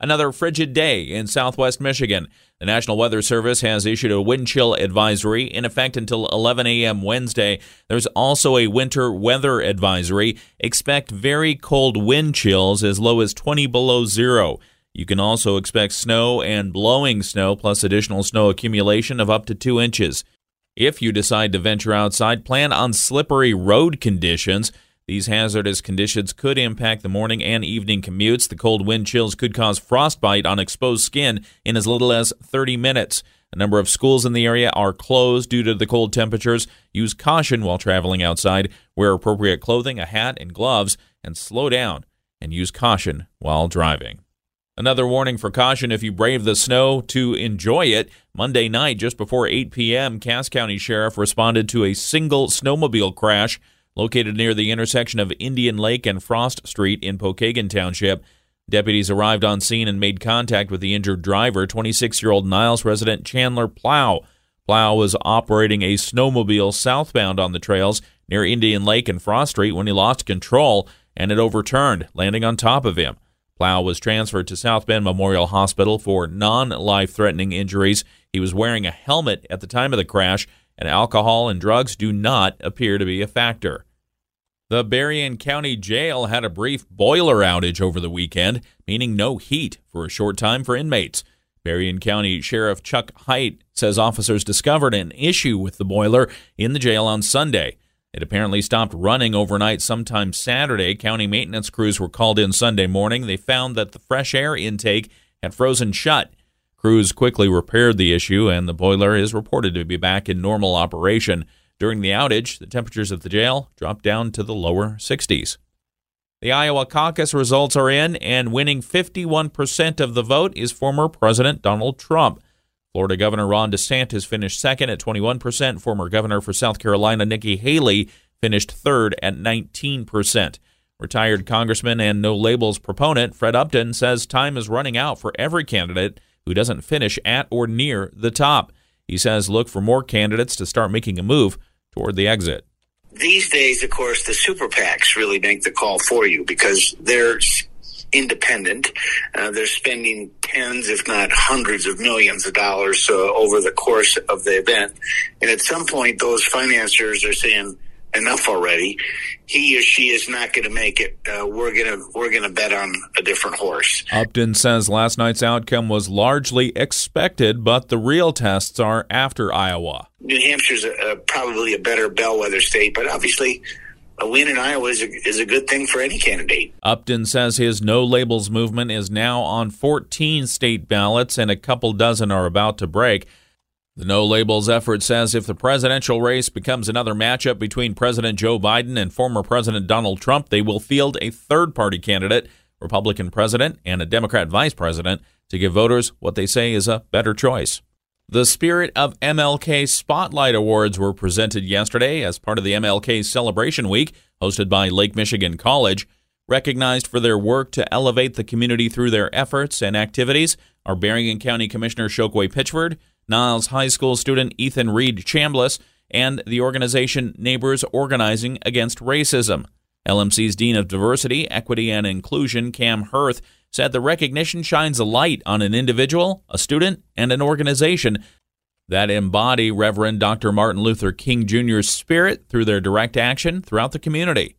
Another frigid day in southwest Michigan. The National Weather Service has issued a wind chill advisory in effect until 11 a.m. Wednesday. There's also a winter weather advisory. Expect very cold wind chills as low as 20 below zero. You can also expect snow and blowing snow, plus additional snow accumulation of up to two inches. If you decide to venture outside, plan on slippery road conditions. These hazardous conditions could impact the morning and evening commutes. The cold wind chills could cause frostbite on exposed skin in as little as 30 minutes. A number of schools in the area are closed due to the cold temperatures. Use caution while traveling outside. Wear appropriate clothing, a hat, and gloves, and slow down and use caution while driving. Another warning for caution if you brave the snow to enjoy it. Monday night, just before 8 p.m., Cass County Sheriff responded to a single snowmobile crash located near the intersection of Indian Lake and Frost Street in Pokagon Township. Deputies arrived on scene and made contact with the injured driver, 26 year old Niles resident Chandler Plow. Plow was operating a snowmobile southbound on the trails near Indian Lake and Frost Street when he lost control and it overturned, landing on top of him. Plow was transferred to South Bend Memorial Hospital for non life threatening injuries. He was wearing a helmet at the time of the crash and alcohol and drugs do not appear to be a factor. The Berrien County Jail had a brief boiler outage over the weekend, meaning no heat for a short time for inmates. Berrien County Sheriff Chuck Heit says officers discovered an issue with the boiler in the jail on Sunday. It apparently stopped running overnight sometime Saturday. County maintenance crews were called in Sunday morning. They found that the fresh air intake had frozen shut. Crews quickly repaired the issue, and the boiler is reported to be back in normal operation. During the outage, the temperatures at the jail dropped down to the lower 60s. The Iowa caucus results are in, and winning 51% of the vote is former President Donald Trump. Florida Governor Ron DeSantis finished second at 21%. Former Governor for South Carolina Nikki Haley finished third at 19%. Retired Congressman and No Labels proponent Fred Upton says time is running out for every candidate who doesn't finish at or near the top. He says look for more candidates to start making a move toward the exit. These days, of course, the super PACs really make the call for you because they're independent. Uh, they're spending tens, if not hundreds of millions of dollars uh, over the course of the event. And at some point, those financiers are saying, enough already. He or she is not going to make it. Uh, we're gonna we're gonna bet on a different horse. Upton says last night's outcome was largely expected, but the real tests are after Iowa. New Hampshire's a, a, probably a better bellwether state, but obviously. A win in Iowa is a, is a good thing for any candidate. Upton says his no labels movement is now on 14 state ballots, and a couple dozen are about to break. The No Labels effort says if the presidential race becomes another matchup between President Joe Biden and former President Donald Trump, they will field a third party candidate, Republican president, and a Democrat vice president to give voters what they say is a better choice. The Spirit of MLK Spotlight Awards were presented yesterday as part of the MLK Celebration Week, hosted by Lake Michigan College. Recognized for their work to elevate the community through their efforts and activities are Berrien County Commissioner Chokwe Pitchford, Niles High School student Ethan Reed Chambliss, and the organization Neighbors Organizing Against Racism. LMC's Dean of Diversity, Equity, and Inclusion, Cam Hirth, said the recognition shines a light on an individual, a student, and an organization that embody Reverend Dr. Martin Luther King Jr.'s spirit through their direct action throughout the community.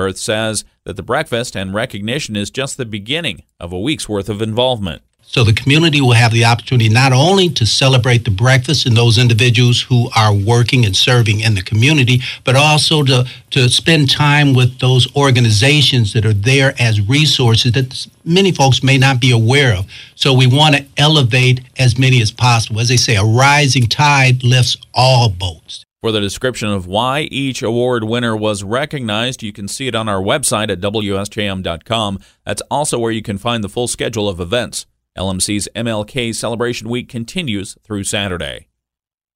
Hirth says that the breakfast and recognition is just the beginning of a week's worth of involvement. So the community will have the opportunity not only to celebrate the breakfast and those individuals who are working and serving in the community, but also to, to spend time with those organizations that are there as resources that many folks may not be aware of. So we want to elevate as many as possible. As they say, a rising tide lifts all boats. For the description of why each award winner was recognized, you can see it on our website at WSJM.com. That's also where you can find the full schedule of events. LMC's MLK Celebration Week continues through Saturday.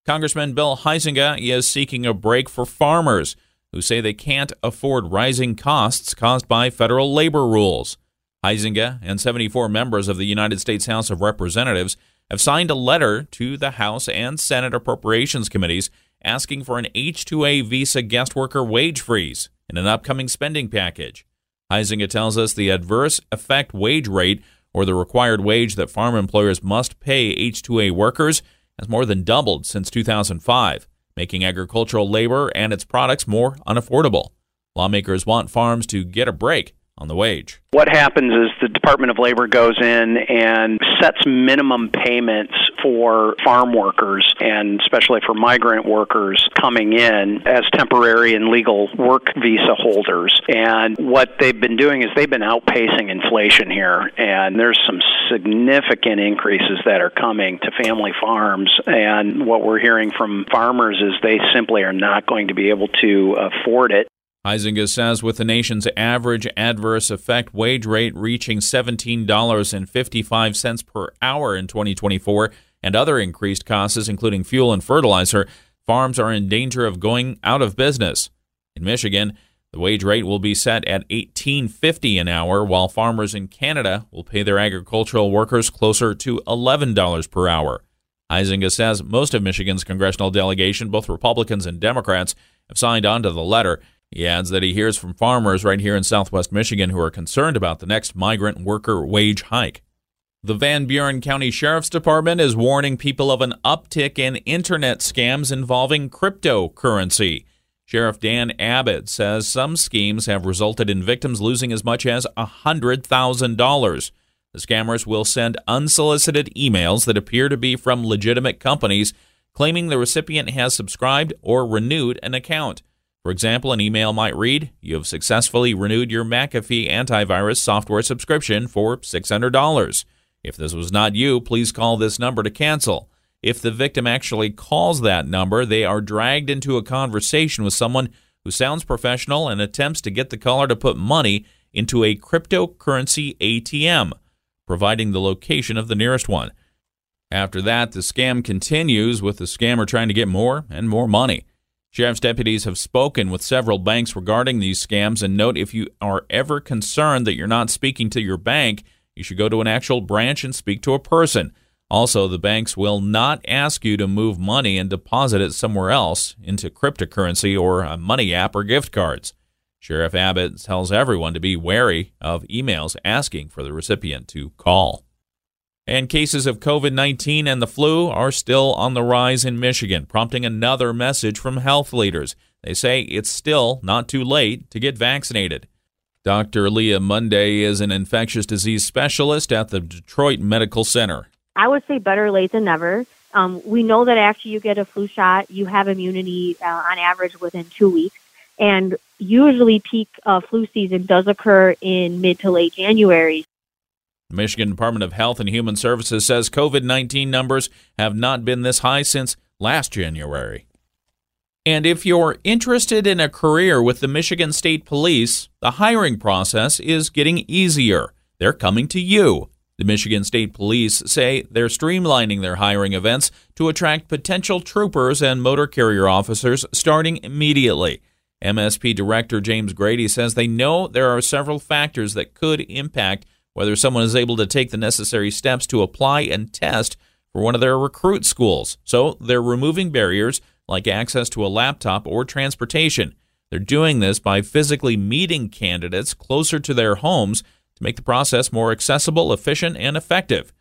Congressman Bill Huizenga is seeking a break for farmers who say they can't afford rising costs caused by federal labor rules. Huizenga and 74 members of the United States House of Representatives have signed a letter to the House and Senate Appropriations Committees asking for an H-2A visa guest worker wage freeze in an upcoming spending package. Huizenga tells us the adverse effect wage rate, or the required wage that farm employers must pay H-2A workers, has more than doubled since 2005 making agricultural labor and its products more unaffordable. Lawmakers want farms to get a break on the wage. What happens is the Department of Labor goes in and sets minimum payments for farm workers and especially for migrant workers coming in as temporary and legal work visa holders. And what they've been doing is they've been outpacing inflation here and there's some significant increases that are coming to family farms and what we're hearing from farmers is they simply are not going to be able to afford it Huizenga says with the nation's average adverse effect wage rate reaching $17.55 per hour in 2024 and other increased costs, including fuel and fertilizer, farms are in danger of going out of business. In Michigan, the wage rate will be set at $18.50 an hour, while farmers in Canada will pay their agricultural workers closer to $11 per hour. Huizenga says most of Michigan's congressional delegation, both Republicans and Democrats, have signed on to the letter. He adds that he hears from farmers right here in southwest Michigan who are concerned about the next migrant worker wage hike. The Van Buren County Sheriff's Department is warning people of an uptick in internet scams involving cryptocurrency. Sheriff Dan Abbott says some schemes have resulted in victims losing as much as $100,000. The scammers will send unsolicited emails that appear to be from legitimate companies claiming the recipient has subscribed or renewed an account. For example, an email might read, You have successfully renewed your McAfee antivirus software subscription for $600. If this was not you, please call this number to cancel. If the victim actually calls that number, they are dragged into a conversation with someone who sounds professional and attempts to get the caller to put money into a cryptocurrency ATM, providing the location of the nearest one. After that, the scam continues with the scammer trying to get more and more money. Sheriff's deputies have spoken with several banks regarding these scams and note if you are ever concerned that you're not speaking to your bank, you should go to an actual branch and speak to a person. Also, the banks will not ask you to move money and deposit it somewhere else into cryptocurrency or a money app or gift cards. Sheriff Abbott tells everyone to be wary of emails asking for the recipient to call. And cases of COVID 19 and the flu are still on the rise in Michigan, prompting another message from health leaders. They say it's still not too late to get vaccinated. Dr. Leah Monday is an infectious disease specialist at the Detroit Medical Center. I would say better late than never. Um, we know that after you get a flu shot, you have immunity uh, on average within two weeks. And usually, peak uh, flu season does occur in mid to late January. The Michigan Department of Health and Human Services says COVID 19 numbers have not been this high since last January. And if you're interested in a career with the Michigan State Police, the hiring process is getting easier. They're coming to you. The Michigan State Police say they're streamlining their hiring events to attract potential troopers and motor carrier officers starting immediately. MSP Director James Grady says they know there are several factors that could impact whether someone is able to take the necessary steps to apply and test for one of their recruit schools. So they're removing barriers like access to a laptop or transportation. They're doing this by physically meeting candidates closer to their homes to make the process more accessible, efficient, and effective.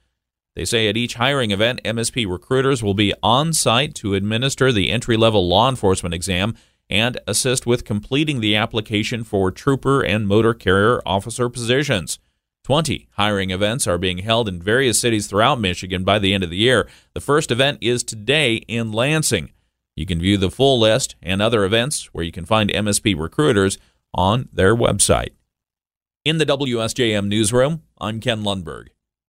They say at each hiring event, MSP recruiters will be on site to administer the entry level law enforcement exam and assist with completing the application for trooper and motor carrier officer positions. 20 hiring events are being held in various cities throughout Michigan by the end of the year. The first event is today in Lansing. You can view the full list and other events where you can find MSP recruiters on their website. In the WSJM newsroom, I'm Ken Lundberg.